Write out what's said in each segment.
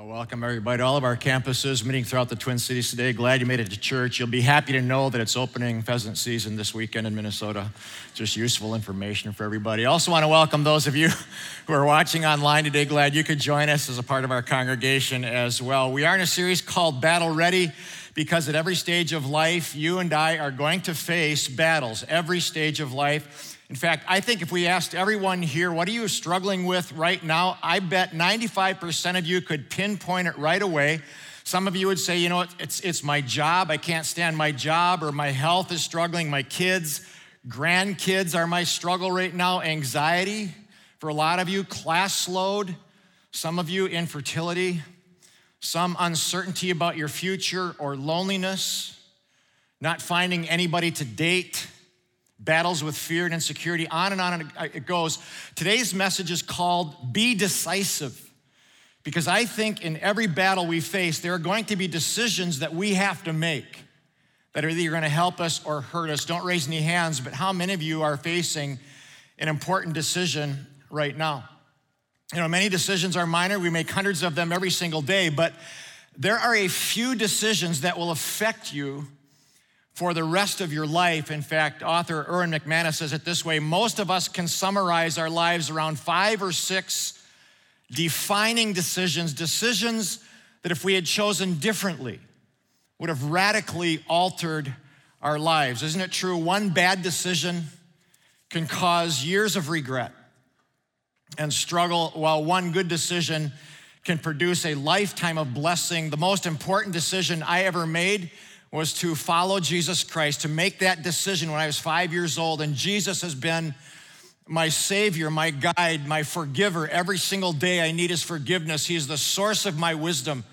Well, welcome everybody to all of our campuses meeting throughout the Twin Cities today. Glad you made it to church. You'll be happy to know that it's opening pheasant season this weekend in Minnesota. Just useful information for everybody. Also want to welcome those of you who are watching online today. Glad you could join us as a part of our congregation as well. We are in a series called Battle Ready because at every stage of life, you and I are going to face battles, every stage of life. In fact, I think if we asked everyone here, what are you struggling with right now? I bet 95% of you could pinpoint it right away. Some of you would say, you know, it's, it's my job. I can't stand my job, or my health is struggling. My kids, grandkids are my struggle right now. Anxiety for a lot of you, class load. Some of you, infertility. Some uncertainty about your future or loneliness. Not finding anybody to date battles with fear and insecurity, on and on and it goes. Today's message is called Be Decisive. Because I think in every battle we face, there are going to be decisions that we have to make that are either going to help us or hurt us. Don't raise any hands, but how many of you are facing an important decision right now? You know, many decisions are minor. We make hundreds of them every single day, but there are a few decisions that will affect you for the rest of your life. In fact, author Erwin McManus says it this way most of us can summarize our lives around five or six defining decisions, decisions that if we had chosen differently would have radically altered our lives. Isn't it true? One bad decision can cause years of regret and struggle, while one good decision can produce a lifetime of blessing. The most important decision I ever made was to follow Jesus Christ, to make that decision when I was five years old. And Jesus has been my Savior, my guide, my forgiver. Every single day I need His forgiveness. He is the source of my wisdom.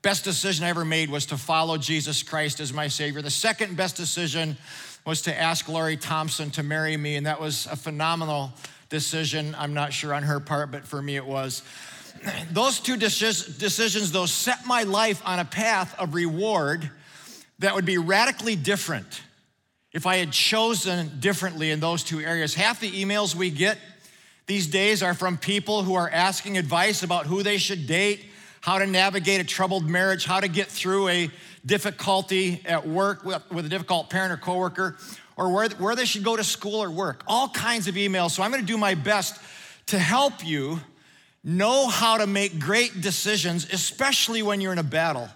Best decision I ever made was to follow Jesus Christ as my Savior. The second best decision was to ask Lori Thompson to marry me, and that was a phenomenal decision. I'm not sure on her part, but for me it was. Those two decisions, though, set my life on a path of reward that would be radically different if I had chosen differently in those two areas. Half the emails we get these days are from people who are asking advice about who they should date, how to navigate a troubled marriage, how to get through a difficulty at work with, a difficult parent or coworker, or where, where they should go to school or work. All kinds of emails. So I'm gonna do my best to help you know how to make great decisions, especially when you're in a battle.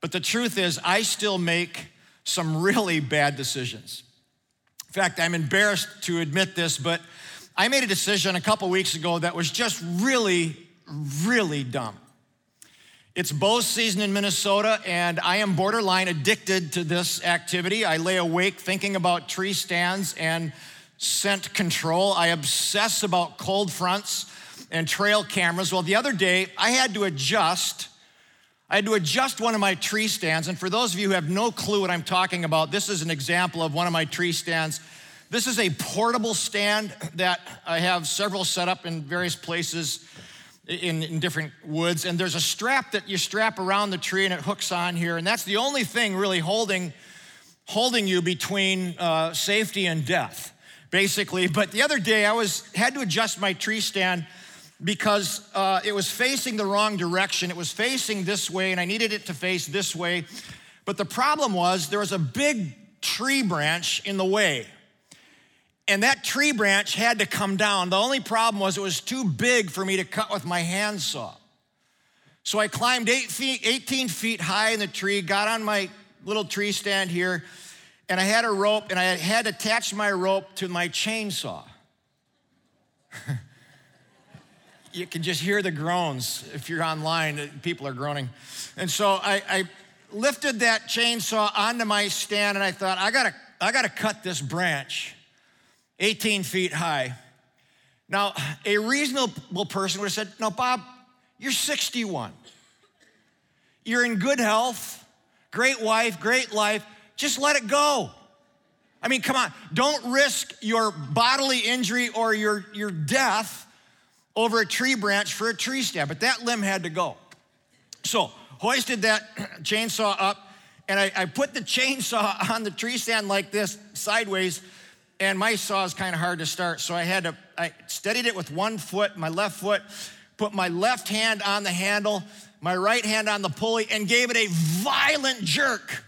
But the truth is, I still make some really bad decisions. In fact, I'm embarrassed to admit this, but I made a decision a couple weeks ago that was just really, really dumb. It's bow season in Minnesota, and I am borderline addicted to this activity. I lay awake thinking about tree stands and scent control. I obsess about cold fronts and trail cameras. Well, the other day, I had to adjust I had to adjust one of my tree stands. And for those of you who have no clue what I'm talking about, this is an example of one of my tree stands. This is a portable stand that I have several set up in various places in, in, different woods. And there's a strap that you strap around the tree and it hooks on here. And that's the only thing really holding, holding you between uh, safety and death, basically. But the other day I was had to adjust my tree stand because uh, it was facing the wrong direction. It was facing this way, and I needed it to face this way. But the problem was there was a big tree branch in the way. And that tree branch had to come down. The only problem was it was too big for me to cut with my handsaw. So I climbed eight feet, 18 feet high in the tree, got on my little tree stand here, and I had a rope, and I had attached my rope to my chainsaw. you can just hear the groans. If you're online, people are groaning. And so I, I lifted that chainsaw onto my stand and I thought, I gotta, I gotta cut this branch 18 feet high. Now, a reasonable person would have said, No, Bob, you're 61. You're in good health, great wife, great life. Just let it go. I mean, come on, don't risk your bodily injury or your, your death over a tree branch for a tree stand, but that limb had to go. So, hoisted that chainsaw up, and I, I put the chainsaw on the tree stand like this, sideways, and my saw is kind of hard to start. So I had to, I steadied it with one foot, my left foot, put my left hand on the handle, my right hand on the pulley, and gave it a violent jerk.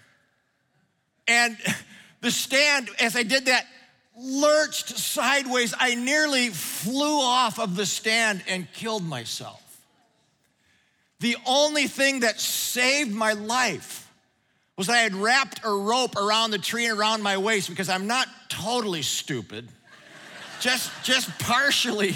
And the stand, as I did that, lurched sideways. I nearly flew off of the stand and killed myself. The only thing that saved my life was I had wrapped a rope around the tree and around my waist because I'm not totally stupid, just, just partially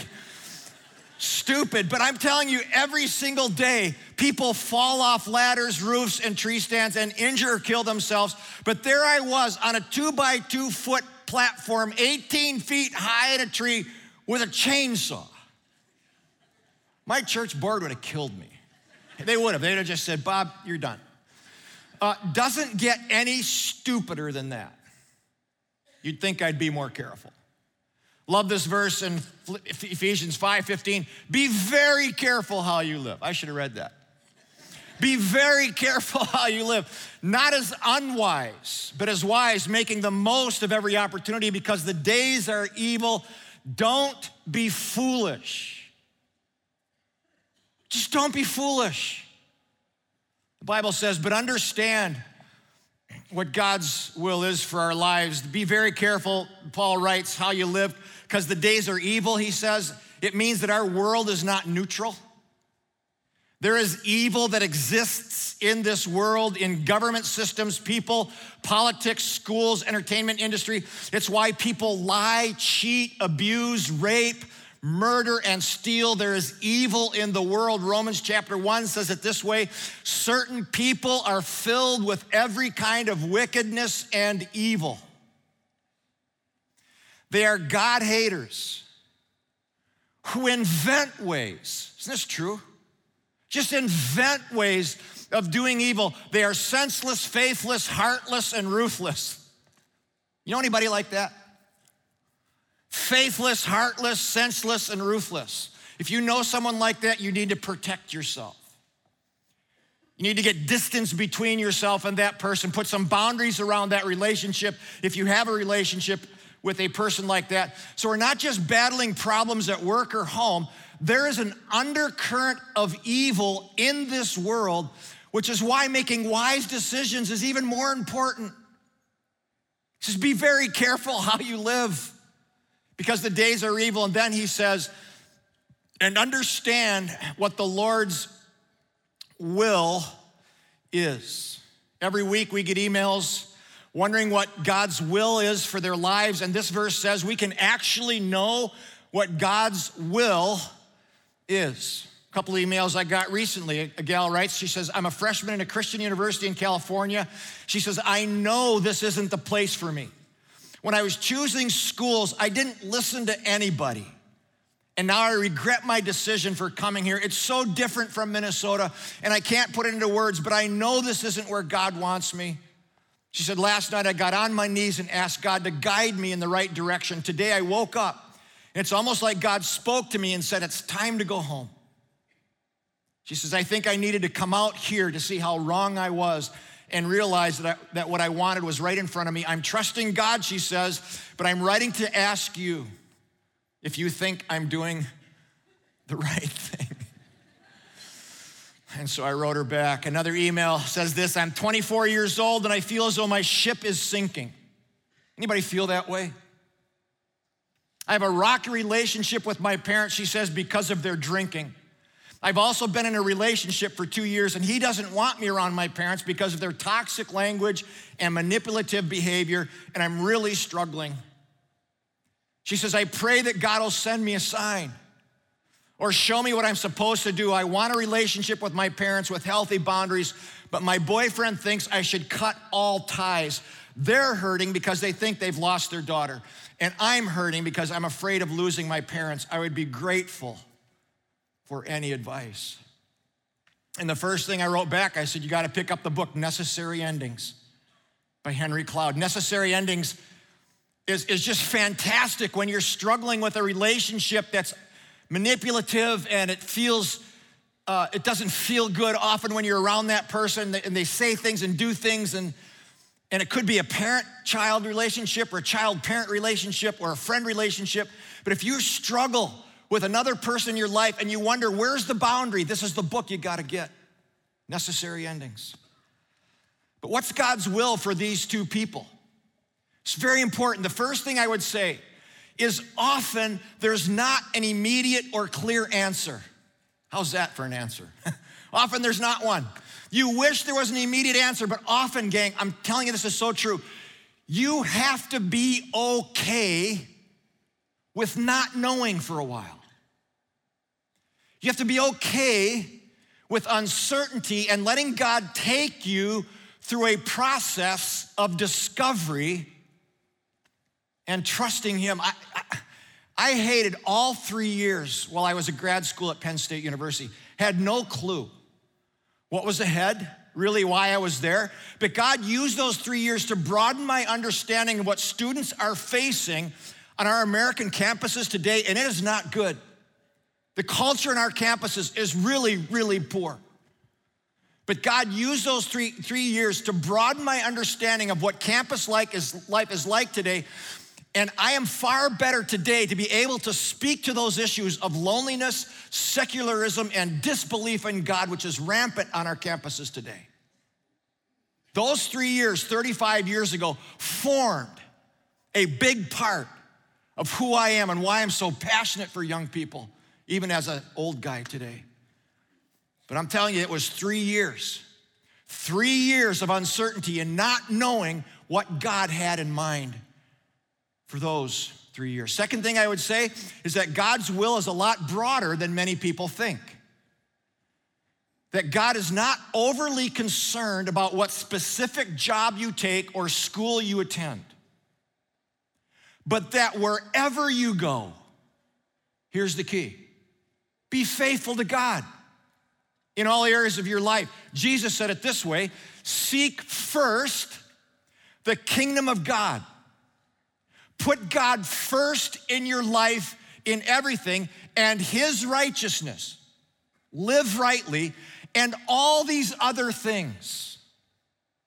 stupid. But I'm telling you, every single day, people fall off ladders, roofs, and tree stands and injure or kill themselves. But there I was on a two by two foot platform, 18 feet high in a tree with a chainsaw. My church board would have killed me. They would have. They'd have just said, Bob, you're done. Uh, doesn't get any stupider than that. You'd think I'd be more careful. Love this verse in Ephesians 5:15. Be very careful how you live. I should have read that. Be very careful how you live, not as unwise, but as wise, making the most of every opportunity because the days are evil. Don't be foolish. Just don't be foolish. The Bible says, but understand what God's will is for our lives. Be very careful, Paul writes, how you live, because the days are evil, he says. It means that our world is not neutral. There is evil that exists in this world, in government systems, people, politics, schools, entertainment industry. It's why people lie, cheat, abuse, rape, murder, and steal. There is evil in the world. Romans chapter 1 says it this way certain people are filled with every kind of wickedness and evil. They are God haters who invent ways. Isn't this true? Just invent ways of doing evil. They are senseless, faithless, heartless, and ruthless. You know anybody like that? faithless, heartless, senseless, and ruthless. If you know someone like that, you need to protect yourself. You need to get distance between yourself and that person, put some boundaries around that relationship if you have a relationship with a person like that. So we're not just battling problems at work or home, there is an undercurrent of evil in this world, which is why making wise decisions is even more important. Just be very careful how you live because the days are evil. And then he says, and understand what the Lord's will is. Every week we get emails wondering what God's will is for their lives. And this verse says we can actually know what God's will is. A couple of emails I got recently. A gal writes, she says, I'm a freshman in a Christian university in California. She says, I know this isn't the place for me. When I was choosing schools, I didn't listen to anybody. And now I regret my decision for coming here. It's so different from Minnesota, and I can't put it into words, but I know this isn't where God wants me. She said, Last night I got on my knees and asked God to guide me in the right direction. Today I woke up, it's almost like God spoke to me and said, It's time to go home. She says, I think I needed to come out here to see how wrong I was and realize that, I, that what I wanted was right in front of me. I'm trusting God, she says, but I'm writing to ask you if you think I'm doing the right thing. And so I wrote her back. Another email says this I'm 24 years old and I feel as though my ship is sinking. Anybody feel that way? I have a rocky relationship with my parents, she says, because of their drinking. I've also been in a relationship for two years, and he doesn't want me around my parents because of their toxic language and manipulative behavior, and I'm really struggling. She says, I pray that God will send me a sign or show me what I'm supposed to do. I want a relationship with my parents with healthy boundaries, but my boyfriend thinks I should cut all ties. They're hurting because they think they've lost their daughter, and I'm hurting because I'm afraid of losing my parents. I would be grateful for any advice. And the first thing I wrote back, I said, You got to pick up the book, Necessary Endings by Henry Cloud. Necessary Endings is, is just fantastic when you're struggling with a relationship that's manipulative and it feels. Uh, it doesn't feel good often when you're around that person and they say things and do things and and it could be a parent child relationship or a child parent relationship or a friend relationship but if you struggle with another person in your life and you wonder, where's the boundary? This is the book you got to get Necessary Endings. But what's God's will for these two people? It's very important. The first thing I would say is often there's not an immediate or clear answer. How's that for an answer? often there's not one. You wish there was an immediate answer, but often, gang, I'm telling you this is so true. You have to be okay with not knowing for a while. You have to be okay with uncertainty and letting God take you through a process of discovery and trusting Him. I, I, I, hated all three years while I was at grad school at Penn State University, had no clue what was ahead, really why I was there. But God used those three years to broaden my understanding of what students are facing on our American campuses today, and it is not good. The culture in our campuses is really, really poor. But God used those three, three years to broaden my understanding of what campus is, life is like today. And I am far better today to be able to speak to those issues of loneliness, secularism, and disbelief in God, which is rampant on our campuses today. Those three years, 35 years ago, formed a big part of who I am and why I'm so passionate for young people, even as an old guy today. But I'm telling you, it was three years. Three years of uncertainty and not knowing what God had in mind for those three years. Second thing I would say is that God's will is a lot broader than many people think. That God is not overly concerned about what specific job you take or school you attend but that wherever you go, here's the key be faithful to God in all areas of your life. Jesus said it this way seek first the kingdom of God. Put God first in your life in everything and his righteousness. Live rightly, and all these other things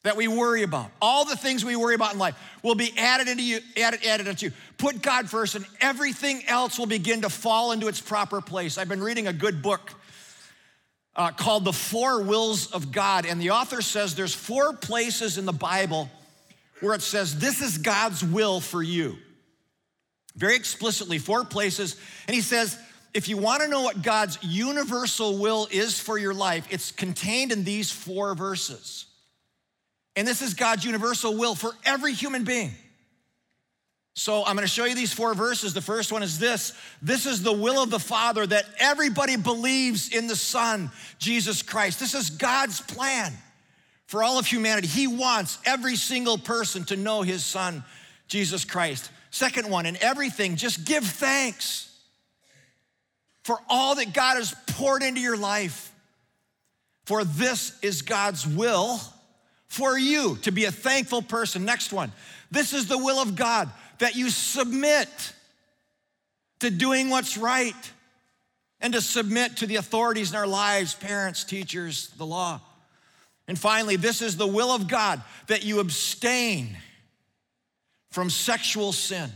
that we worry about, all the things we worry about in life will be added into you, added, added into you. Put God first, and everything else will begin to fall into its proper place. I've been reading a good book uh, called The Four Wills of God, and the author says there's four places in the Bible where it says this is God's will for you. Very explicitly, four places, and he says if you want to know what God's universal will is for your life, it's contained in these four verses. And this is God's universal will for every human being. So I'm going to show you these four verses. The first one is this This is the will of the Father that everybody believes in the Son, Jesus Christ. This is God's plan for all of humanity. He wants every single person to know His Son, Jesus Christ. Second one, in everything, just give thanks for all that God has poured into your life. For this is God's will for you to be a thankful person. Next one. This is the will of God that you submit to doing what's right and to submit to the authorities in our lives parents, teachers, the law. And finally, this is the will of God that you abstain from sexual sin.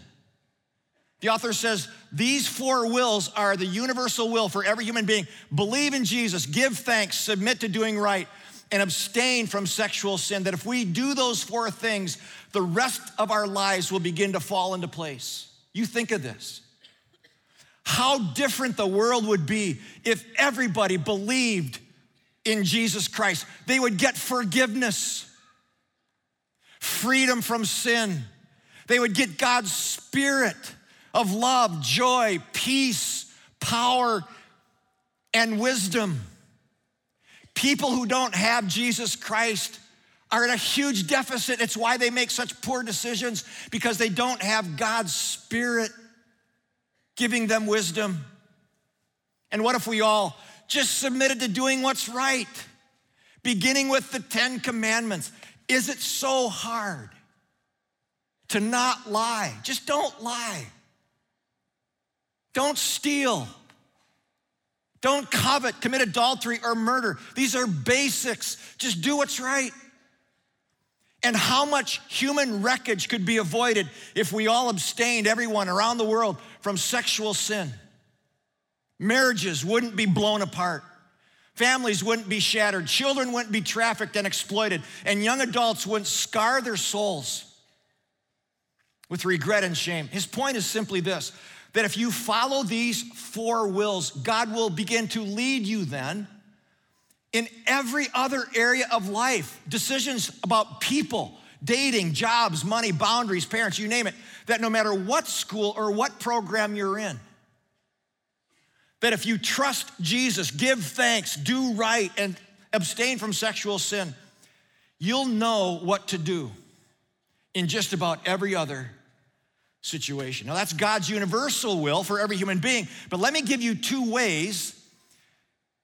The author says these four wills are the universal will for every human being. Believe in Jesus, give thanks, submit to doing right, and abstain from sexual sin, that if we do those four things, the rest of our lives will begin to fall into place. You think of this. How different the world would be if everybody believed in Jesus Christ. They would get forgiveness, freedom from sin. They would get God's spirit of love, joy, peace, power, and wisdom. People who don't have Jesus Christ are in a huge deficit. It's why they make such poor decisions because they don't have God's Spirit giving them wisdom. And what if we all just submitted to doing what's right, beginning with the Ten Commandments? Is it so hard to not lie? Just don't lie. Don't steal. Don't covet, commit adultery, or murder. These are basics. Just do what's right. And how much human wreckage could be avoided if we all abstained, everyone around the world, from sexual sin? marriages wouldn't be blown apart, families wouldn't be shattered, children wouldn't be trafficked and exploited, and young adults wouldn't scar their souls with regret and shame. His point is simply this that if you follow these four wills, God will begin to lead you then in every other area of life. Decisions about people, dating, jobs, money, boundaries, parents, you name it, that no matter what school or what program you're in, that if you trust Jesus, give thanks, do right, and abstain from sexual sin, you'll know what to do in just about every other situation. Now, that's God's universal will for every human being, but let me give you two ways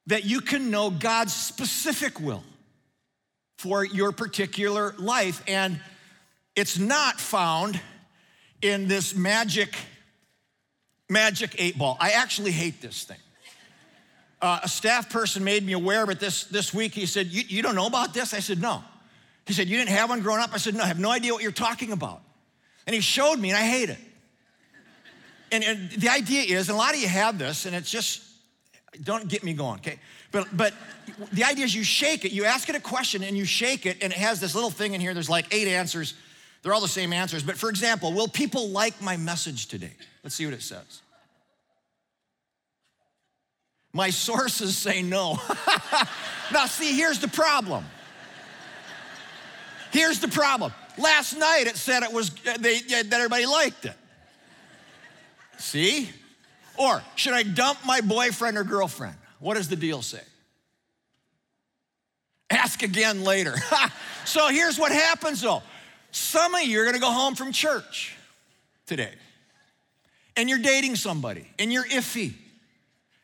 that you can know God's specific will for your particular life. And it's not found in this magic magic eight ball. I actually hate this thing. Uh, a staff person made me aware of it this, this week. He said, you, you don't know about this? I said, No. He said, You didn't have one growing up? I said, No, I have no idea what you're talking about. And he showed me, and I hate it. And, and the idea is, and a lot of you have this, and it's just, don't get me going, okay? But, but the idea is you shake it, you ask it a question, and you shake it, and it has this little thing in here. There's like eight answers. They're all the same answers. But for example, will people like my message today? Let's see what it says. My sources say no. now, see, here's the problem. Here's the problem. Last night it said it was they, that everybody liked it. See? Or should I dump my boyfriend or girlfriend? What does the deal say? Ask again later. so here's what happens though. Some of you are gonna go home from church today, and you're dating somebody, and you're iffy.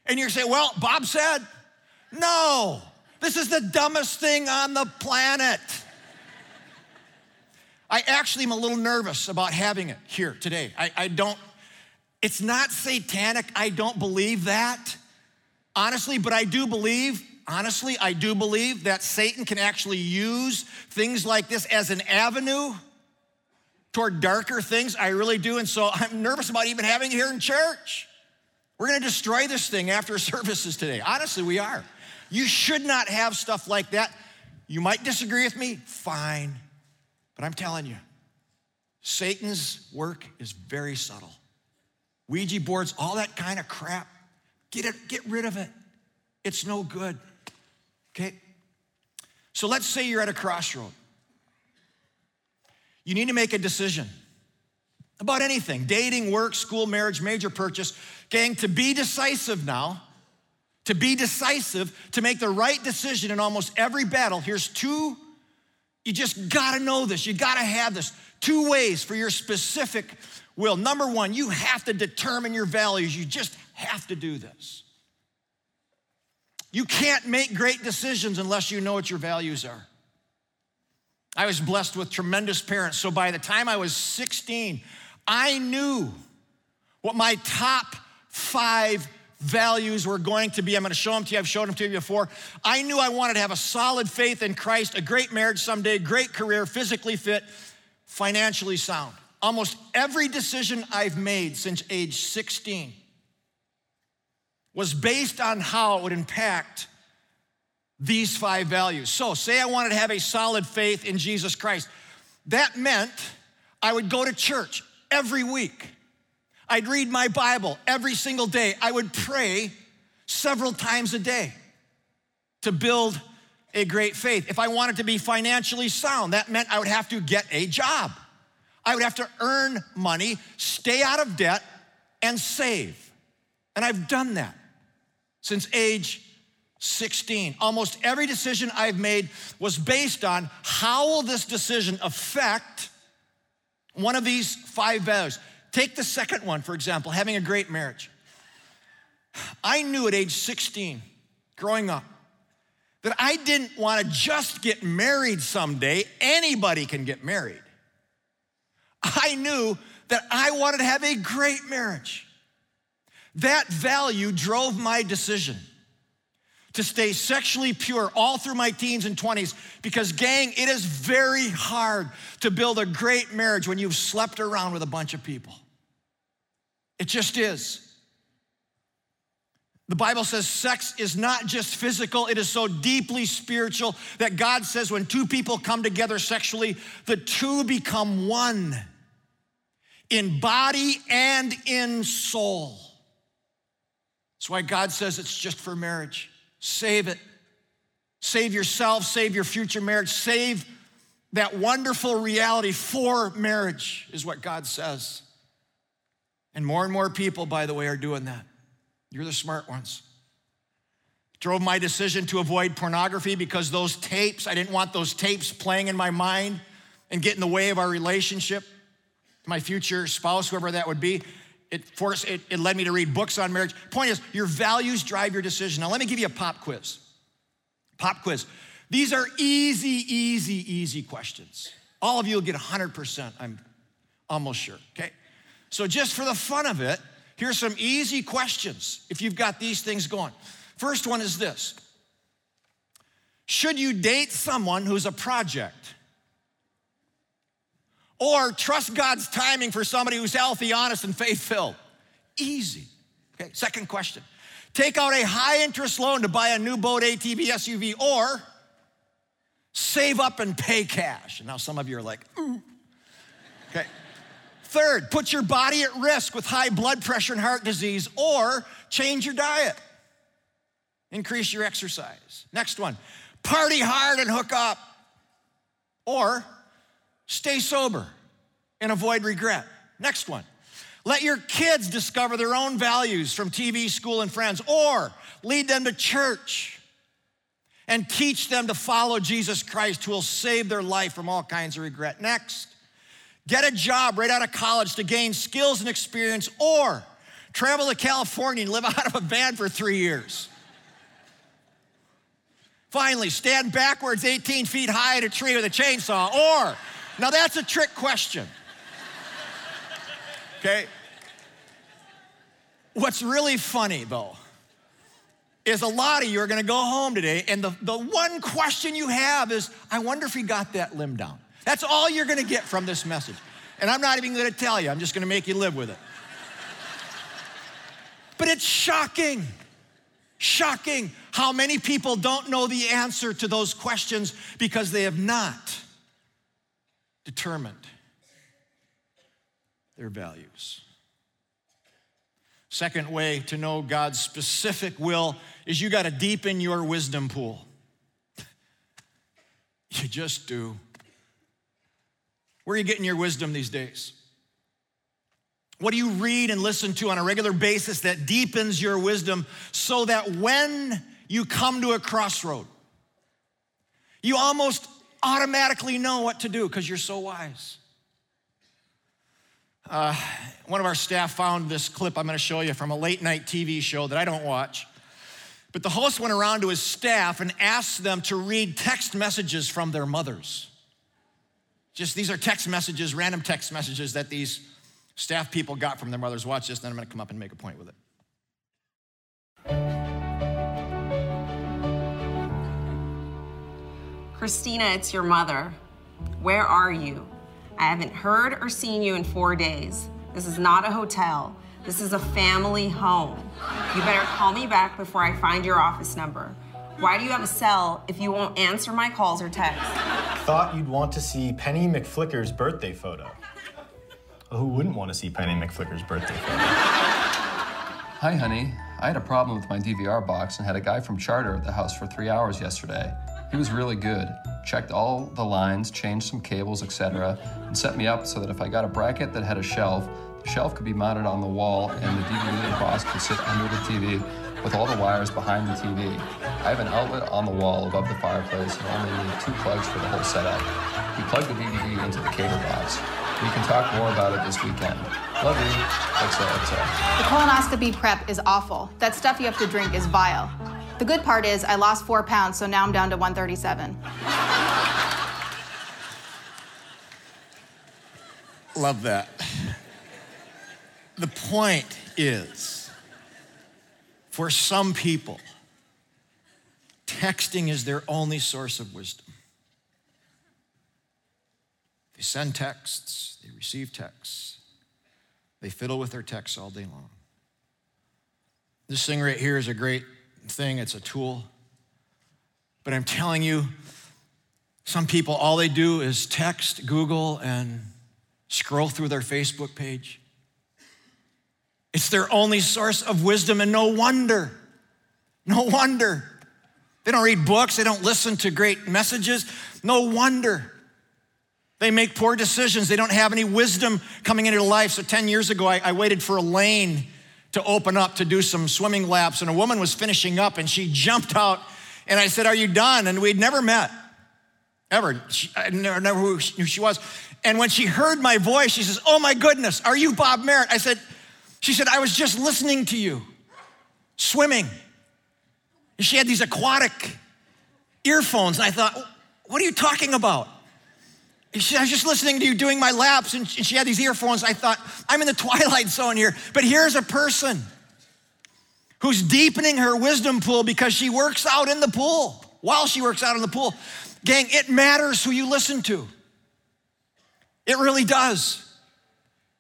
And you're saying, well, Bob said, no, this is the dumbest thing on the planet. I actually am a little nervous about having it here today. I, I don't, it's not satanic. I don't believe that, honestly, but I do believe, honestly, I do believe that Satan can actually use things like this as an avenue toward darker things. I really do. And so I'm nervous about even having it here in church. We're gonna destroy this thing after services today. Honestly, we are. You should not have stuff like that. You might disagree with me, fine. But I'm telling you, Satan's work is very subtle. Ouija boards, all that kind of crap, get it, get rid of it. It's no good. Okay? So let's say you're at a crossroad. You need to make a decision about anything dating, work, school, marriage, major purchase. Gang, to be decisive now, to be decisive, to make the right decision in almost every battle, here's two you just gotta know this. You gotta have this. Two ways for your specific will. Number one, you have to determine your values. You just have to do this. You can't make great decisions unless you know what your values are. I was blessed with tremendous parents. So by the time I was 16, I knew what my top five values were going to be. I'm going to show them to you. I've showed them to you before. I knew I wanted to have a solid faith in Christ, a great marriage someday, great career, physically fit, financially sound. Almost every decision I've made since age 16 was based on how it would impact these five values. So, say I wanted to have a solid faith in Jesus Christ. That meant I would go to church every week. I'd read my Bible every single day. I would pray several times a day to build a great faith. If I wanted to be financially sound, that meant I would have to get a job. I would have to earn money, stay out of debt, and save. And I've done that since age 16. Almost every decision I've made was based on how will this decision affect one of these five values. Take the second one, for example, having a great marriage. I knew at age 16, growing up, that I didn't want to just get married someday. Anybody can get married. I knew that I wanted to have a great marriage. That value drove my decision to stay sexually pure all through my teens and 20s because, gang, it is very hard to build a great marriage when you've slept around with a bunch of people. It just is. The Bible says sex is not just physical, it is so deeply spiritual that God says when two people come together sexually, the two become one in body and in soul. That's why God says it's just for marriage. Save it. Save yourself, save your future marriage, save that wonderful reality for marriage, is what God says. And more and more people, by the way, are doing that. You're the smart ones. Drove my decision to avoid pornography because those tapes, I didn't want those tapes playing in my mind and get in the way of our relationship. My future spouse, whoever that would be, it forced it, it led me to read books on marriage. Point is, your values drive your decision. Now let me give you a pop quiz. Pop quiz. These are easy, easy, easy questions. All of you will get 100%, I'm almost sure, okay? So, just for the fun of it, here's some easy questions if you've got these things going. First one is this Should you date someone who's a project? Or trust God's timing for somebody who's healthy, honest, and faith filled? Easy. Okay, second question. Take out a high interest loan to buy a new boat, ATV, SUV, or save up and pay cash. And now some of you are like, ooh. Okay. Third, put your body at risk with high blood pressure and heart disease, or change your diet. Increase your exercise. Next one, party hard and hook up, or stay sober and avoid regret. Next one, let your kids discover their own values from TV, school, and friends, or lead them to church and teach them to follow Jesus Christ, who will save their life from all kinds of regret. Next, get a job right out of college to gain skills and experience, or travel to California and live out of a van for three years. Finally, stand backwards 18 feet high in a tree with a chainsaw, or, now that's a trick question. Okay? What's really funny though is a lot of you are gonna go home today, and the, the one question you have is, I wonder if he got that limb down. That's all you're gonna get from this message. And I'm not even gonna tell you, I'm just gonna make you live with it. But it's shocking, shocking how many people don't know the answer to those questions because they have not determined their values. Second way to know God's specific will is you got to deepen your wisdom pool. You just do. Where are you getting your wisdom these days? What do you read and listen to on a regular basis that deepens your wisdom so that when you come to a crossroad, you almost automatically know what to do because you're so wise? Uh, one of our staff found this clip I'm going to show you from a late night TV show that I don't watch. But the host went around to his staff and asked them to read text messages from their mothers. Just these are text messages, random text messages that these staff people got from their mothers. Watch this, then I'm going to come up and make a point with it. Christina, it's your mother. Where are you? I haven't heard or seen you in four days. This is not a hotel. This is a family home. You better call me back before I find your office number. Why do you have a cell if you won't answer my calls or texts? Thought you'd want to see Penny McFlicker's birthday photo. Who wouldn't want to see Penny McFlicker's birthday photo? Hi, honey. I had a problem with my DVR box and had a guy from Charter at the house for three hours yesterday. He was really good. Checked all the lines, changed some cables, etc., and set me up so that if I got a bracket that had a shelf, the shelf could be mounted on the wall and the DVD box could sit under the TV with all the wires behind the TV. I have an outlet on the wall above the fireplace and only need two plugs for the whole setup. We plug the DVD into the cable box. We can talk more about it this weekend. Love you. XOXO. The colonoscopy prep is awful. That stuff you have to drink is vile. The good part is I lost four pounds, so now I'm down to 137. Love that. The point is, for some people, texting is their only source of wisdom. They send texts, they receive texts, they fiddle with their texts all day long. This thing right here is a great thing, it's a tool. But I'm telling you, some people, all they do is text, Google, and scroll through their Facebook page. It's their only source of wisdom, and no wonder. No wonder. They don't read books, they don't listen to great messages. No wonder. They make poor decisions. They don't have any wisdom coming into life. So 10 years ago, I, I waited for a lane to open up to do some swimming laps, and a woman was finishing up, and she jumped out, and I said, Are you done? And we'd never met, ever. She, I never, never who she was. And when she heard my voice, she says, Oh my goodness, are you Bob Merritt? I said, She said, I was just listening to you, swimming. And she had these aquatic earphones, and I thought, What are you talking about? She, I was just listening to you doing my laps, and she had these earphones. I thought, I'm in the twilight zone here. But here's a person who's deepening her wisdom pool because she works out in the pool while she works out in the pool. Gang, it matters who you listen to. It really does.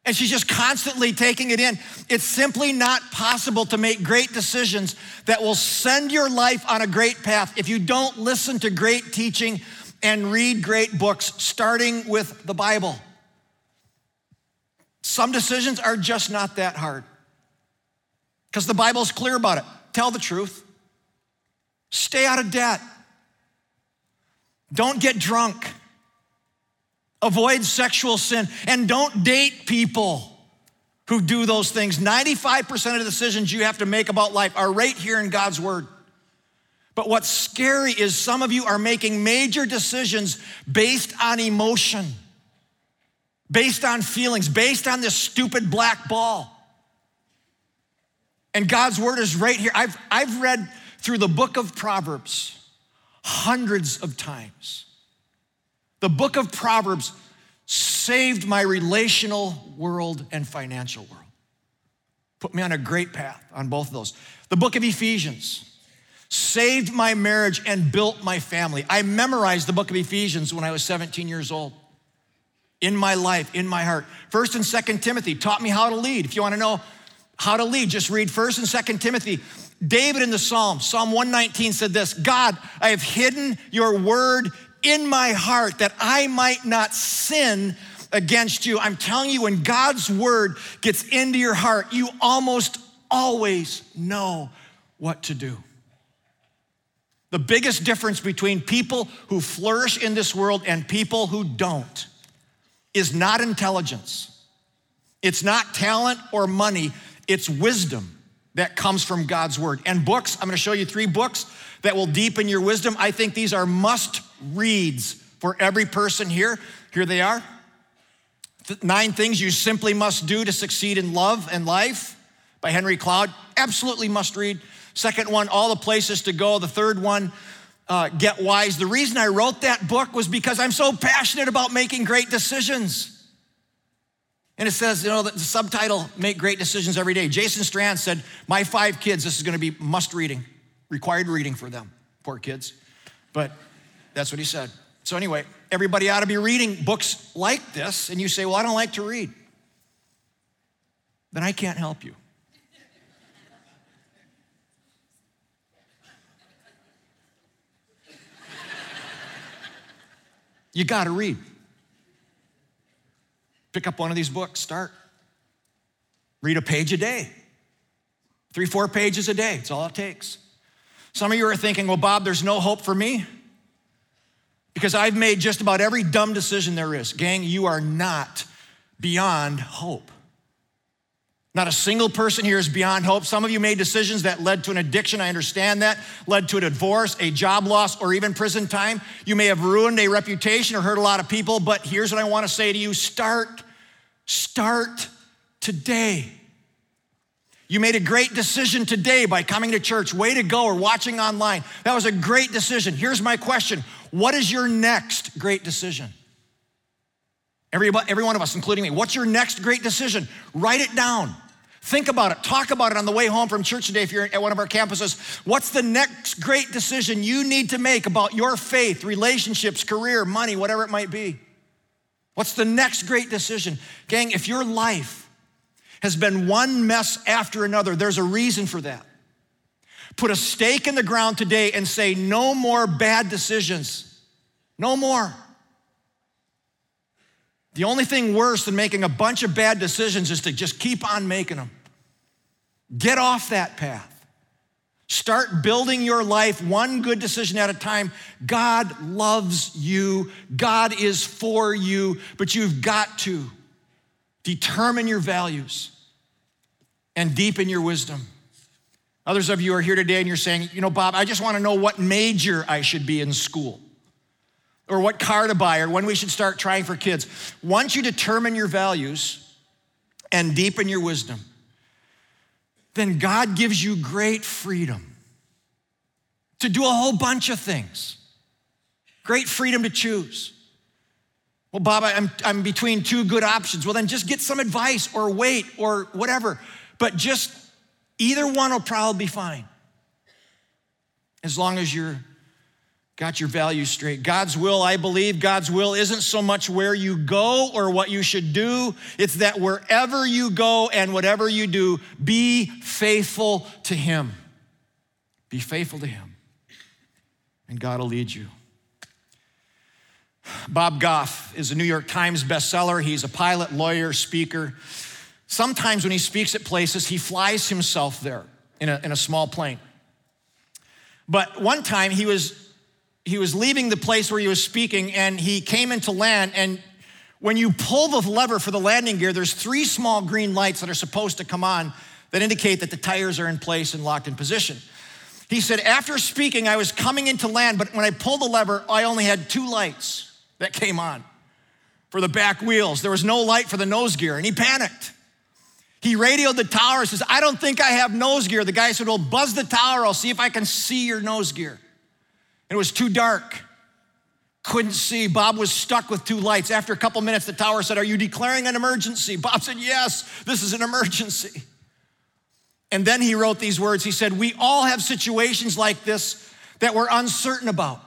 And she's just constantly taking it in. It's simply not possible to make great decisions that will send your life on a great path if you don't listen to great teaching and read great books, starting with the Bible. Some decisions are just not that hard because the Bible's clear about it. Tell the truth, stay out of debt, don't get drunk avoid sexual sin, and don't date people who do those things. 95% of the decisions you have to make about life are right here in God's Word. But what's scary is some of you are making major decisions based on emotion, based on feelings, based on this stupid black ball. And God's Word is right here. I've, I've read through the book of Proverbs hundreds of times. The book of Proverbs saved my relational world and financial world. Put me on a great path on both of those. The book of Ephesians saved my marriage and built my family. I memorized the book of Ephesians when I was 17 years old. In my life, in my heart. First and Second Timothy taught me how to lead. If you want to know how to lead, just read First and Second Timothy. David in the Psalm, Psalm 119 said this God, I have hidden your word in my heart that I might not sin against you. I'm telling you, when God's word gets into your heart, you almost always know what to do. The biggest difference between people who flourish in this world and people who don't is not intelligence. It's not talent or money, it's wisdom that comes from God's word. And books, I'm gonna show you three books that will deepen your wisdom. I think these are must reads for every person here. Here they are. Nine things you simply must do to succeed in love and life by Henry Cloud. Absolutely must read. Second one, All the Places to Go. The third one, uh, Get Wise. The reason I wrote that book was because I'm so passionate about making great decisions. And it says, you know, the subtitle, Make Great Decisions Every Day. Jason Strand said, My five kids, this is going to be must reading, required reading for them. Poor kids. But that's what he said. So, anyway, everybody ought to be reading books like this, and you say, Well, I don't like to read. Then I can't help you. You got to read. Pick up one of these books, start. Read a page a day. Three, four pages a day, it's all it takes. Some of you are thinking, well, Bob, there's no hope for me because I've made just about every dumb decision there is. Gang, you are not beyond hope. Not a single person here is beyond hope. Some of you made decisions that led to an addiction. I understand that. Led to a divorce, a job loss, or even prison time. You may have ruined a reputation or hurt a lot of people, but here's what I want to say to you start, start today. You made a great decision today by coming to church. Way to go, or watching online. That was a great decision. Here's my question What is your next great decision? Every, every one of us, including me, what's your next great decision? Write it down. Think about it. Talk about it on the way home from church today if you're at one of our campuses. What's the next great decision you need to make about your faith, relationships, career, money, whatever it might be? What's the next great decision? Gang, if your life has been one mess after another. There's a reason for that. Put a stake in the ground today and say, no more bad decisions. No more. The only thing worse than making a bunch of bad decisions is to just keep on making them. Get off that path. Start building your life one good decision at a time. God loves you, God is for you, but you've got to determine your values and deepen your wisdom. Others of you are here today and you're saying, you know, Bob, I just want to know what major I should be in school or what car to buy or when we should start trying for kids. Once you determine your values and deepen your wisdom, then God gives you great freedom to do a whole bunch of things. Great freedom to choose. Well, Bob, I'm, I'm between two good options. Well, then just get some advice or wait or whatever. But just either one will probably be fine as long as you're got your values straight. God's will, I believe, God's will isn't so much where you go or what you should do, it's that wherever you go and whatever you do, be faithful to Him. Be faithful to Him, and God will lead you. Bob Goff is a New York Times bestseller. He's a pilot, lawyer, speaker. Sometimes when he speaks at places, he flies himself there in a, in a small plane. But one time he was, he was leaving the place where he was speaking and he came into land. And when you pull the lever for the landing gear, there's three small green lights that are supposed to come on that indicate that the tires are in place and locked in position. He said, After speaking, I was coming into land, but when I pulled the lever, I only had two lights that came on for the back wheels. There was no light for the nose gear, and he panicked. He radioed the tower, says, I don't think I have nose gear. The guy said, Well, buzz the tower, I'll see if I can see your nose gear. It was too dark. Couldn't see. Bob was stuck with two lights. After a couple minutes, the tower said, Are you declaring an emergency? Bob said, Yes, this is an emergency. And then he wrote these words. He said, We all have situations like this that we're uncertain about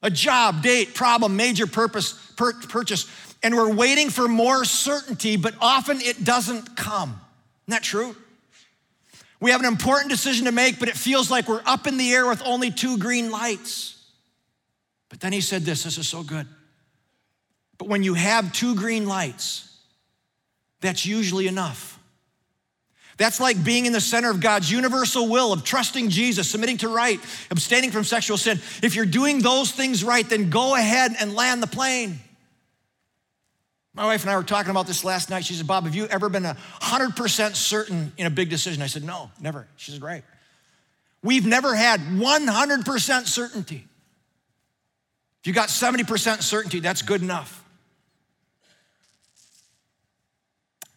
a job, date, problem, major purpose, purchase, and we're waiting for more certainty, but often it doesn't come. Isn't that true? We have an important decision to make, but it feels like we're up in the air with only two green lights. But then he said this this is so good. But when you have two green lights, that's usually enough. That's like being in the center of God's universal will of trusting Jesus, submitting to right, abstaining from sexual sin. If you're doing those things right, then go ahead and land the plane. My wife and I were talking about this last night. She said, Bob, have you ever been 100% certain in a big decision? I said, No, never. She said, Right. We've never had 100% certainty. If you got 70% certainty, that's good enough.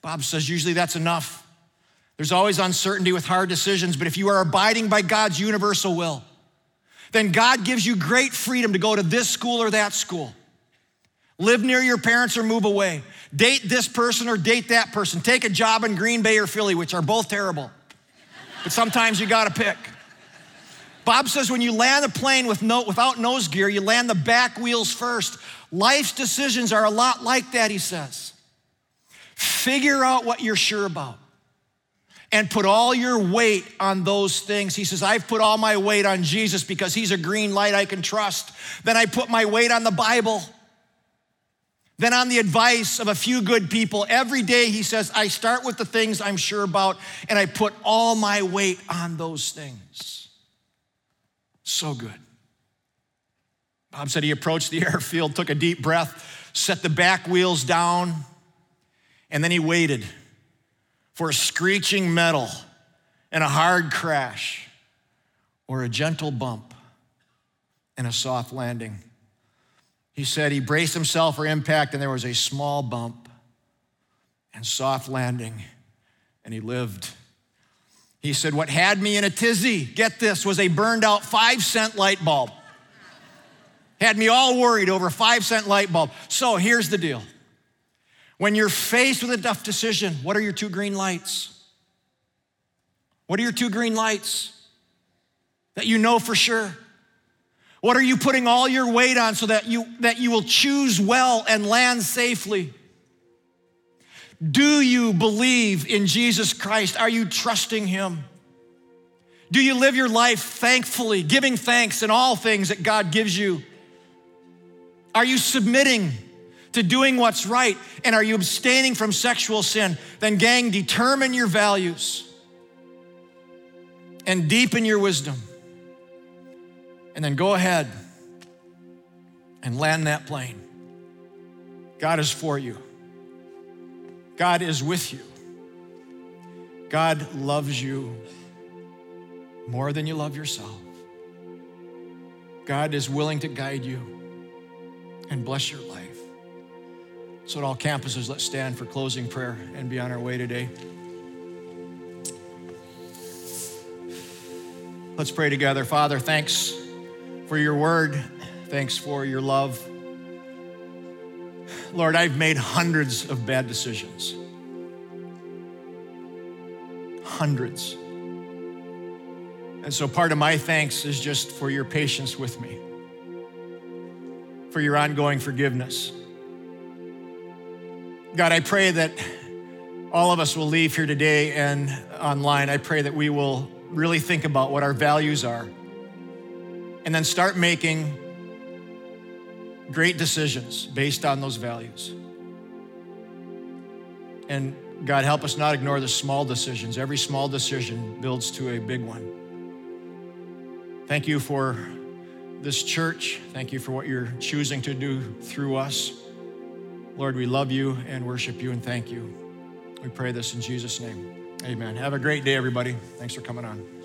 Bob says, usually that's enough. There's always uncertainty with hard decisions, but if you are abiding by God's universal will, then God gives you great freedom to go to this school or that school. Live near your parents or move away. Date this person or date that person. Take a job in Green Bay or Philly, which are both terrible. But sometimes you gotta pick. Bob says when you land a plane with no, without nose gear, you land the back wheels first. Life's decisions are a lot like that, he says. Figure out what you're sure about and put all your weight on those things. He says, I've put all my weight on Jesus because he's a green light I can trust. Then I put my weight on the Bible. Then on the advice of a few good people. Every day, he says, I start with the things I'm sure about and I put all my weight on those things. So good. Bob said he approached the airfield, took a deep breath, set the back wheels down, and then he waited for a screeching metal and a hard crash or a gentle bump and a soft landing. He said he braced himself for impact and there was a small bump and soft landing and he lived. He said, What had me in a tizzy, get this, was a burned out five cent light bulb. Had me all worried over a five cent light bulb. So here's the deal when you're faced with a tough decision, what are your two green lights? What are your two green lights that you know for sure? What are you putting all your weight on so that you, that you will choose well and land safely? Do you believe in Jesus Christ? Are you trusting Him? Do you live your life thankfully, giving thanks in all things that God gives you? Are you submitting to doing what's right? And are you abstaining from sexual sin? Then, gang, determine your values and deepen your wisdom. And then go ahead and land that plane. God is for you, God is with you. God loves you more than you love yourself. God is willing to guide you and bless your life. So, at all campuses, let's stand for closing prayer and be on our way today. Let's pray together. Father, thanks for your word. Thanks for your love. Lord, I've made hundreds of bad decisions. Hundreds. And so part of my thanks is just for your patience with me, for your ongoing forgiveness. God, I pray that all of us will leave here today and online. I pray that we will really think about what our values are and then start making great decisions based on those values. And God, help us not ignore the small decisions. Every small decision builds to a big one. Thank you for this church. Thank you for what you're choosing to do through us. Lord, we love you and worship you and thank you. We pray this in Jesus' name. Amen. Have a great day, everybody. Thanks for coming on.